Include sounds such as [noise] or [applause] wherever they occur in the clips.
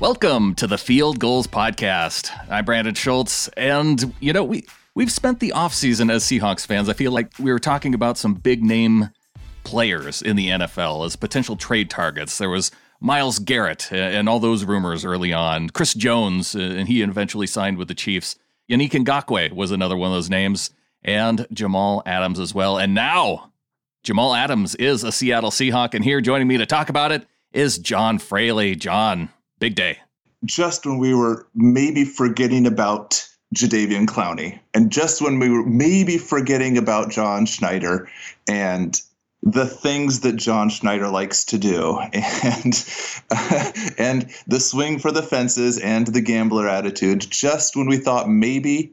Welcome to the Field Gulls Podcast. I'm Brandon Schultz, and you know we we've spent the offseason as Seahawks fans. I feel like we were talking about some big name players in the NFL as potential trade targets. There was Myles Garrett and all those rumors early on. Chris Jones, and he eventually signed with the Chiefs. Yannick Ngakoue was another one of those names, and Jamal Adams as well. And now Jamal Adams is a Seattle Seahawk, and here joining me to talk about it is John Fraley. John, big day. Just when we were maybe forgetting about Jadeveon Clowney, and just when we were maybe forgetting about John Schneider and the things that John Schneider likes to do, and [laughs] and the swing for the fences and the gambler attitude. Just when we thought maybe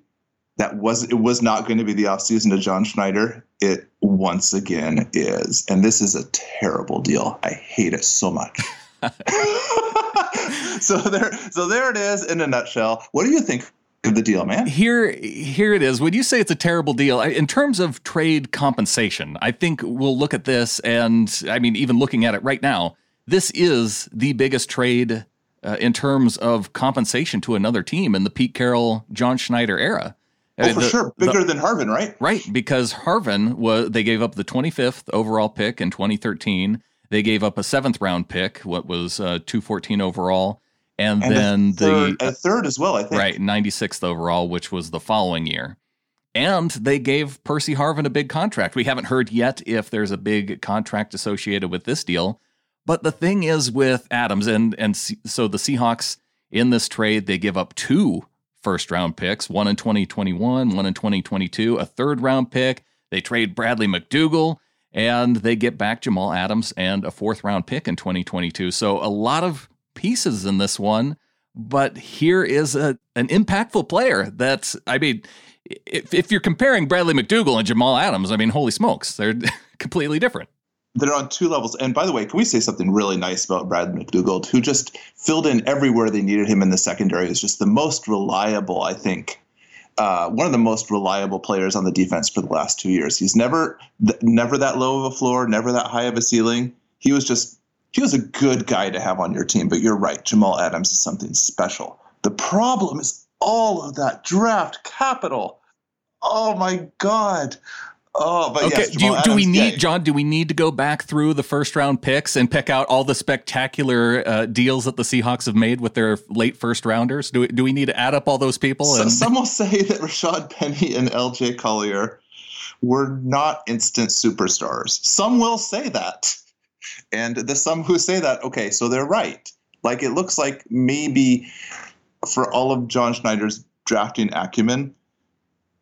that was it was not going to be the offseason to John Schneider, it once again is, and this is a terrible deal. I hate it so much. [laughs] [laughs] so there, so there it is in a nutshell. What do you think of the deal, man? Here, here it is. When you say it's a terrible deal, in terms of trade compensation, I think we'll look at this, and I mean, even looking at it right now, this is the biggest trade uh, in terms of compensation to another team in the Pete Carroll, John Schneider era. Oh, for the, sure, bigger the, than Harvin, right? Right, because Harvin was they gave up the 25th overall pick in 2013. They gave up a seventh round pick, what was uh, 214 overall, and, and then a third, the a third as well, I think. Right, 96th overall, which was the following year. And they gave Percy Harvin a big contract. We haven't heard yet if there's a big contract associated with this deal. But the thing is with Adams, and and so the Seahawks in this trade they give up two first round picks, one in 2021, one in 2022, a third round pick. They trade Bradley McDougald and they get back Jamal Adams and a fourth round pick in 2022. So a lot of pieces in this one, but here is a an impactful player that's I mean if, if you're comparing Bradley McDougald and Jamal Adams, I mean holy smokes, they're [laughs] completely different they're on two levels. And by the way, can we say something really nice about Brad McDougald, who just filled in everywhere they needed him in the secondary? Is just the most reliable, I think, uh, one of the most reliable players on the defense for the last two years. He's never never that low of a floor, never that high of a ceiling. He was just he was a good guy to have on your team. But you're right, Jamal Adams is something special. The problem is all of that draft capital. Oh my God. Oh, but okay. Yes, do, you, do we need John? Do we need to go back through the first round picks and pick out all the spectacular uh, deals that the Seahawks have made with their late first rounders? Do we, do we need to add up all those people? So, some will say that Rashaad Penny and L.J. Collier were not instant superstars. Some will say that, and the some who say that, okay, so they're right. Like it looks like maybe for all of John Schneider's drafting acumen,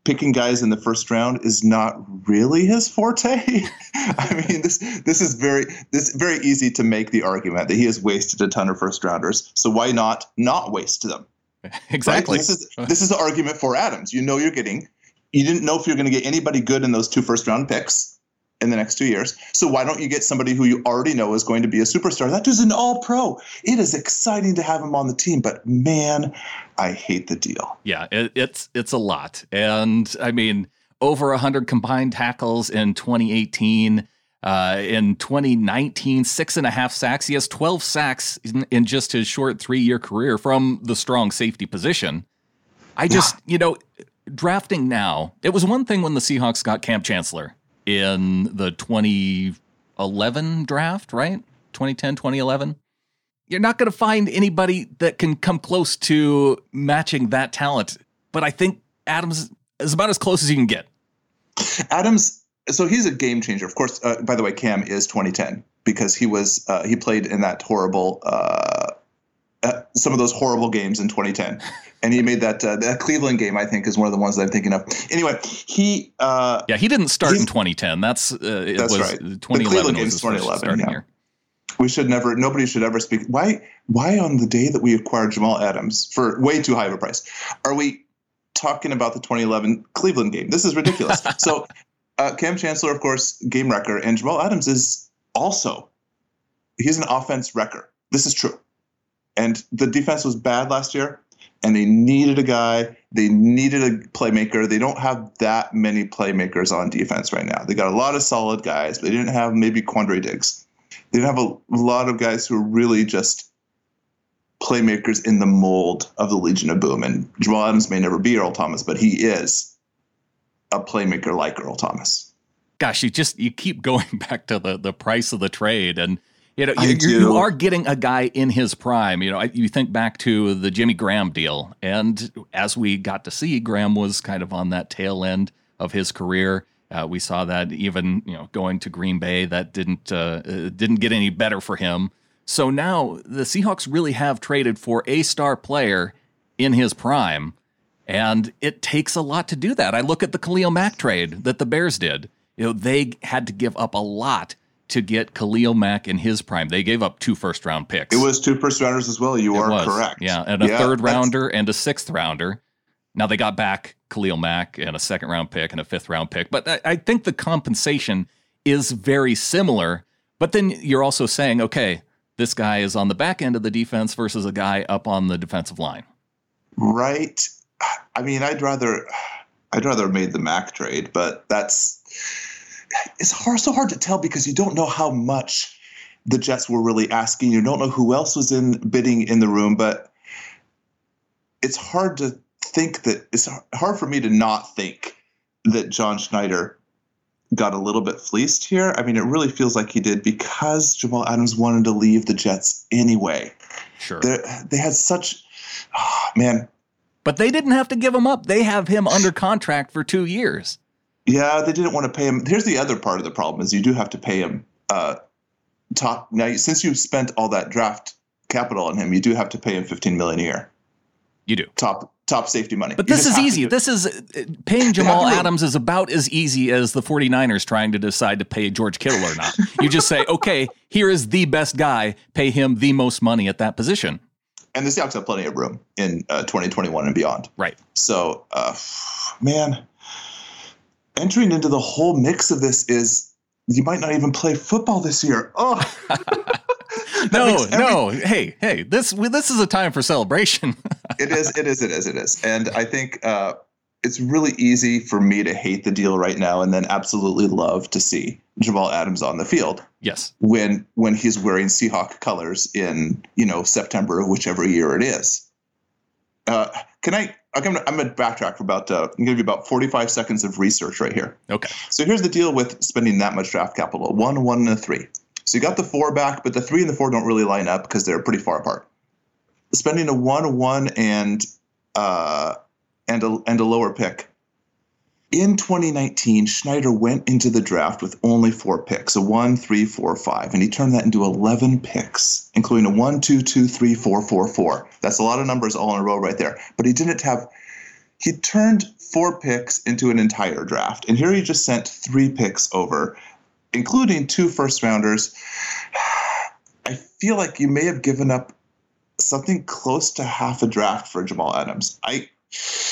picking guys in the first round is not really his forte. [laughs] I mean, this this is very this very easy to make the argument that he has wasted a ton of first rounders. So why not not waste them? [laughs] Exactly. Right? This is this is the argument for Adams. You know you're getting you didn't know if you're going to get anybody good in those two first round picks in the next two years. So why don't you get somebody who you already know is going to be a superstar? That dude's an all pro. It is exciting to have him on the team, but man, I hate the deal. Yeah, it, it's it's a lot. And I mean, over 100 combined tackles in 2018. Uh, in 2019, six and a half sacks. He has 12 sacks in, in just his short three year career from the strong safety position. I just, yeah. you know, drafting now, it was one thing when the Seahawks got Kam Chancellor in the 2011 draft, right? 2010, 2011. You're not going to find anybody that can come close to matching that talent. But I think Adams is about as close as you can get. Adams, so he's a game changer. Of course, uh, by the way, Cam is 2010 because he was uh, he played in that horrible uh, uh some of those horrible games in 2010 and he made that uh, that Cleveland game. I think is one of the ones that I'm thinking of. Anyway, he uh, yeah he didn't start in 2010. That's uh, that's right. 2011 the Cleveland game 2011. Yeah. Year. We should never. Nobody should ever speak. Why? Why on the day that we acquired Jamal Adams for way too high of a price, are we talking about the 2011 Cleveland game? This is ridiculous. [laughs] so, uh, Kam Chancellor, of course, game wrecker, and Jamal Adams is also. He's an offense wrecker. This is true. And the defense was bad last year and they needed a guy. They needed a playmaker. They don't have that many playmakers on defense right now. They got a lot of solid guys, but they didn't have maybe Quandre Diggs. They didn't have a lot of guys who are really just playmakers in the mold of the Legion of Boom. And Jamal Adams may never be Earl Thomas, but he is a playmaker like Earl Thomas. Gosh, you just you keep [laughs] going back to the the price of the trade and you know, you, you, are getting a guy in his prime. You know, you think back to the Jimmy Graham deal, and as we got to see, Graham was kind of on that tail end of his career. Uh, we saw that even you know going to Green Bay, that didn't uh, uh didn't get any better for him. So now the Seahawks really have traded for a star player in his prime, and it takes a lot to do that. I look at the Khalil Mack trade that the Bears did. You know, they had to give up a lot to get Khalil Mack in his prime. They gave up two first round picks. It was two first rounders as well. You it are was, correct. Yeah, and a yeah, third rounder and a sixth rounder. Now they got back Khalil Mack and a second round pick and a fifth round pick. But I, I think the compensation is very similar. But then you're also saying, okay, this guy is on the back end of the defense versus a guy up on the defensive line. Right. I mean, I'd rather I'd rather have made the Mack trade, but that's it's hard, so hard to tell because you don't know how much the Jets were really asking. You don't know who else was in bidding in the room, but it's hard to think that it's hard for me to not think that John Schneider got a little bit fleeced here. I mean, it really feels like he did because Jamal Adams wanted to leave the Jets anyway. Sure. They're, they had such, oh, man. But they didn't have to give him up. They have him under [sighs] contract for two years. Yeah, they didn't want to pay him. Here's the other part of the problem: is you do have to pay him uh, top. Now, since you've spent all that draft capital on him, you do have to pay him 15 million a year. You do top top safety money. But this is easy. This is uh, paying Jamal Adams is about as easy as the 49ers trying to decide to pay George Kittle or not. you just say, okay, here is the best guy. Pay him the most money at that position. And the Seahawks have plenty of room in uh, 2021 and beyond. Right. So, uh, man, entering into the whole mix of this is you might not even play football this year. Oh. [laughs] no, every- no. Hey, hey, this this is a time for celebration. [laughs] it is, it is, it is, it is. And I think uh, it's really easy for me to hate the deal right now and then absolutely love to see Jamal Adams on the field. Yes. When when he's wearing Seahawk colors in, you know, September of whichever year it is. Uh, can I I'm gonna, I'm gonna backtrack for about uh, I'm gonna give you about 45 seconds of research right here. Okay. So here's the deal with spending that much draft capital: one, one, and a three. So you got the four back, but the three and the four don't really line up because they're pretty far apart. Spending a one, one, and uh, and a and a lower pick in 2019, Schneider went into the draft with only four picks, a one, three, four, five, and he turned that into 11 picks, including a one, two, two, three, four, four, four. That's a lot of numbers all in a row right there. But he didn't have, he turned four picks into an entire draft. And here he just sent three picks over, including two first rounders. [sighs] I feel like you may have given up something close to half a draft for Jamal Adams. I. [sighs] [sighs]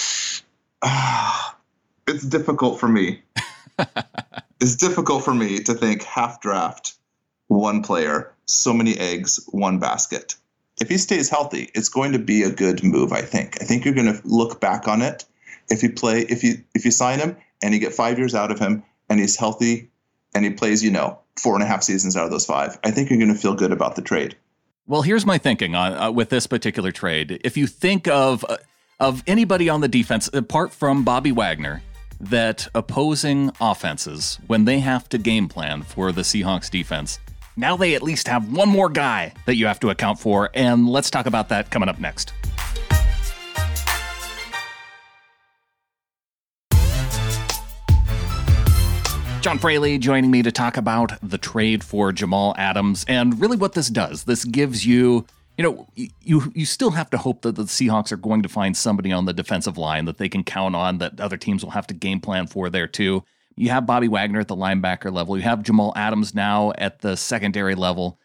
Uh, it's difficult for me. [laughs] it's difficult for me to think half draft, one player, so many eggs, one basket. If he stays healthy, it's going to be a good move. I think. I think you're going to look back on it if you play if you if you sign him and you get five years out of him and he's healthy and he plays, you know, four and a half seasons out of those five. I think you're going to feel good about the trade. Well, here's my thinking on uh, with this particular trade. If you think of uh, of anybody on the defense apart from Bobby Wagner, that opposing offenses, when they have to game plan for the Seahawks defense, now they at least have one more guy that you have to account for, and let's talk about that coming up next. John Fraley joining me to talk about the trade for Jamal Adams and really what this does. This gives you you know, you you still have to hope that the Seahawks are going to find somebody on the defensive line that they can count on that other teams will have to game plan for there too. You have Bobby Wagner at the linebacker level. You have Jamal Adams now at the secondary level.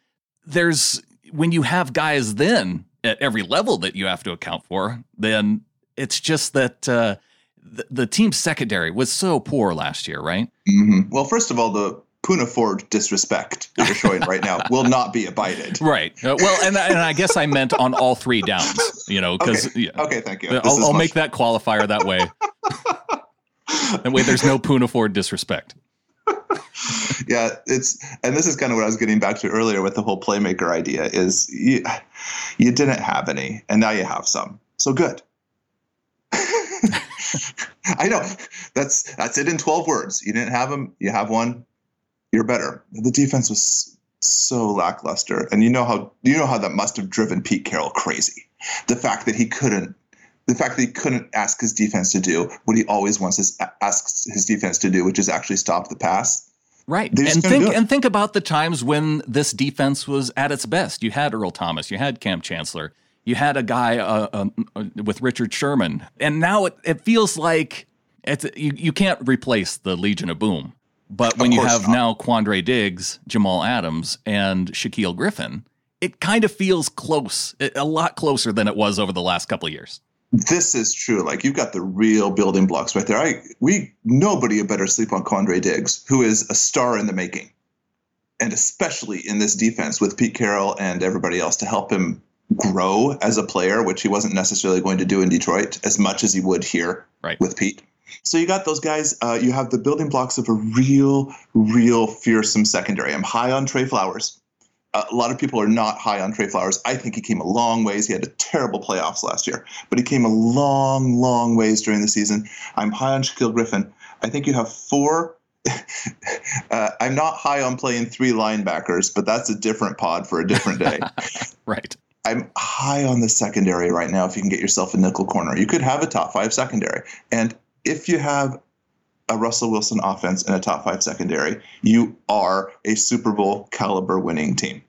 There's when you have guys then at every level that you have to account for, then it's just that uh, the, the team's secondary was so poor last year, right? Mm-hmm. Well, first of all, the Poona Ford disrespect that you're showing right now will not be abided. [laughs] Right. Uh, well, and, and I guess I meant on all three downs, you know, because. Okay. Yeah. okay, thank you. I'll, I'll make that qualifier that way. [laughs] that way there's no Poona Ford disrespect. [laughs] yeah, it's and this is kind of what I was getting back to earlier with the whole playmaker idea is you, you didn't have any and now you have some. So good. I know. That's that's it in 12 words. You didn't have them, you have one. You're better. The defense was so lackluster and you know how you know how that must have driven Pete Carroll crazy. The fact that he couldn't the fact that he couldn't ask his defense to do what he always wants his asks his defense to do, which is actually stop the pass. Right. And think and think about the times when this defense was at its best. You had Earl Thomas, you had Kam Chancellor, you had a guy uh, uh, uh, with Richard Sherman, and now it, it feels like it's you, you can't replace the Legion of Boom. But when you have not. now Quandre Diggs, Jamal Adams, and Shaquill Griffin, it kind of feels close, a lot closer than it was over the last couple of years this is true. Like you've got the real building blocks right there. I we nobody had better sleep on Quandre Diggs, who is a star in the making, and especially in this defense with Pete Carroll and everybody else to help him grow as a player, which he wasn't necessarily going to do in Detroit as much as he would here right. with Pete. So you got those guys. Uh, you have the building blocks of a real, real fearsome secondary. I'm high on Tre Flowers a lot of people are not high on Tre Flowers. I think he came a long ways. He had a terrible playoffs last year, but he came a long, long ways during the season. I'm high on Shaquill Griffin. I think you have four. [laughs] uh, I'm not high on playing three linebackers, but that's a different pod for a different day. [laughs] right. I'm high on the secondary right now. If you can get yourself a nickel corner, you could have a top five secondary. And if you have a Russell Wilson offense and a top five secondary, you are a Super Bowl caliber winning team.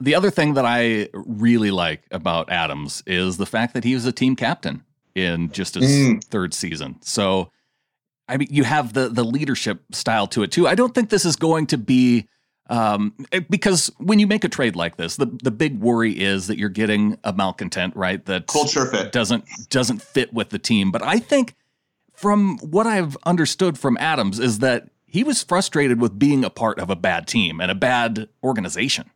The other thing that I really like about Adams is the fact that he was a team captain in just his mm. third season. So, I mean, you have the the leadership style to it too. I don't think this is going to be um, because when you make a trade like this, the the big worry is that you're getting a malcontent, right? That culture fit doesn't doesn't fit with the team. But I think from what I've understood from Adams is that he was frustrated with being a part of a bad team and a bad organization.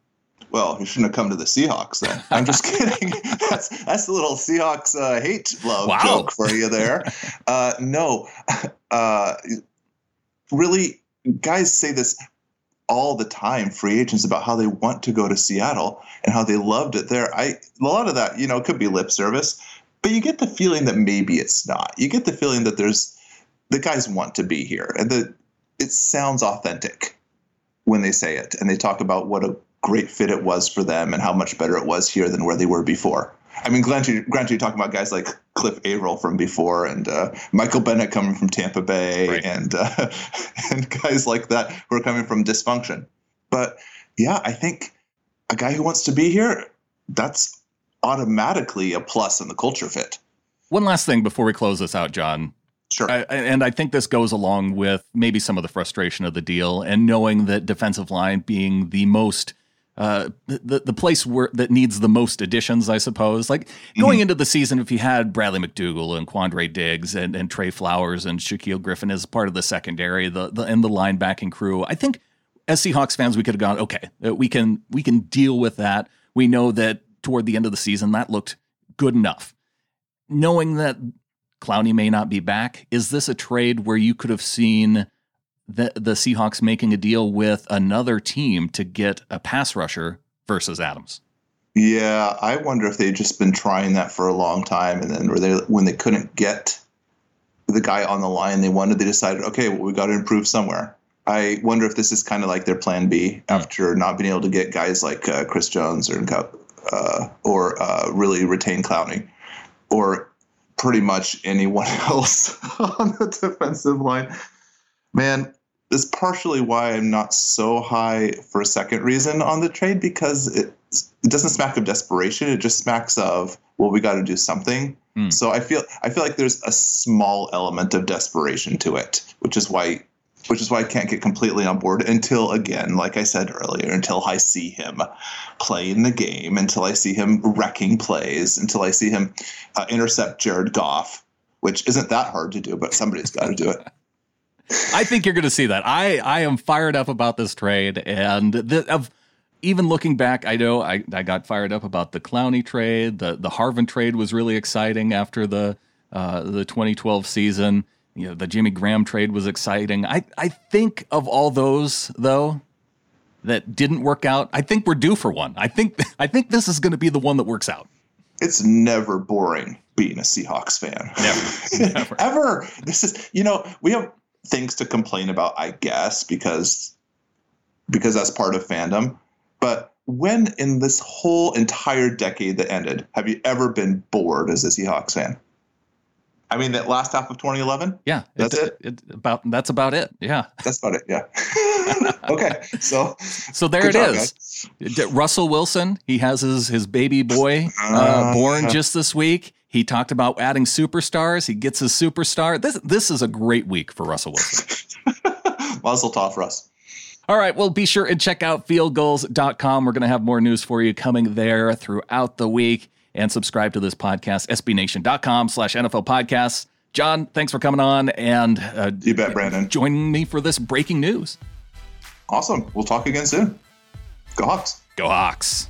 Well, he shouldn't have come to the Seahawks then. I'm just [laughs] kidding. [laughs] that's that's the little Seahawks uh, hate love wow. joke for you there. [laughs] Uh, no, uh, really, guys say this all the time. Free agents about how they want to go to Seattle and how they loved it there. I a lot of that, you know, could be lip service, but you get the feeling that maybe it's not. You get the feeling that there's the guys want to be here and that it sounds authentic when they say it and they talk about what a great fit it was for them and how much better it was here than where they were before. I mean, granted, granted you're talking about guys like Cliff Avril from before and uh, Michael Bennett coming from Tampa Bay right. and uh, [laughs] and guys like that who are coming from dysfunction. But yeah, I think a guy who wants to be here, that's automatically a plus in the culture fit. One last thing before we close this out, John. Sure. I, and I think this goes along with maybe some of the frustration of the deal and knowing that defensive line being the most uh, the the place where that needs the most additions, I suppose. Like going mm-hmm. into the season, if you had Bradley McDougald and Quandre Diggs and, and Tre Flowers and Shaquill Griffin as part of the secondary, the, the and the linebacking crew, I think as Seahawks fans, we could have gone, okay, uh, we can we can deal with that. We know that toward the end of the season, that looked good enough. Knowing that Clowney may not be back, is this a trade where you could have seen the the Seahawks making a deal with another team to get a pass rusher versus Adams? Yeah, I wonder if they've just been trying that for a long time, and then they, when they couldn't get the guy on the line they wanted, they decided, okay, well, we got to improve somewhere. I wonder if this is kind of like their plan B after not being able to get guys like uh, Chris Jones or uh, or uh, really retain Clowney, or pretty much anyone [laughs] else on the defensive line. Man, this is partially why I'm not so high for a second reason on the trade because it it doesn't smack of desperation. It just smacks of well, we got to do something. Mm. So I feel I feel like there's a small element of desperation to it, which is why which is why I can't get completely on board until, again, like I said earlier, until I see him playing the game, until I see him wrecking plays, until I see him uh, intercept Jared Goff, which isn't that hard to do, but somebody's got to do it. [laughs] I think you're going to see that. I, I am fired up about this trade, and the, of even looking back, I know I, I got fired up about the Clowney trade. The the Harvin trade was really exciting after the uh, the 2012 season You know, the Jimmy Graham trade was exciting. I, I think of all those though that didn't work out, I think we're due for one. I think I think this is going to be the one that works out. It's never boring being a Seahawks fan. Never. [laughs] never. Ever. This is you know, we have things to complain about, I guess, because because that's part of fandom. But when in this whole entire decade that ended, have you ever been bored as a Seahawks fan? I mean, that last half of 2011. Yeah, that's it, it. it. About that's about it. Yeah, that's about it. Yeah. [laughs] okay, so [laughs] so there it job, is. Guys. Russell Wilson. He has his his baby boy uh, uh, born just this week. He talked about adding superstars. He gets his superstar. This this is a great week for Russell Wilson. Mazel tov, Russ. All right, well, be sure and check out fieldgulls.com. We're going to have more news for you coming there throughout the week. And subscribe to this podcast, sbnation.com slash NFL podcasts. John, thanks for coming on and uh, you bet, Brandon. Joining me for this breaking news. Awesome. We'll talk again soon. Go Hawks. Go Hawks.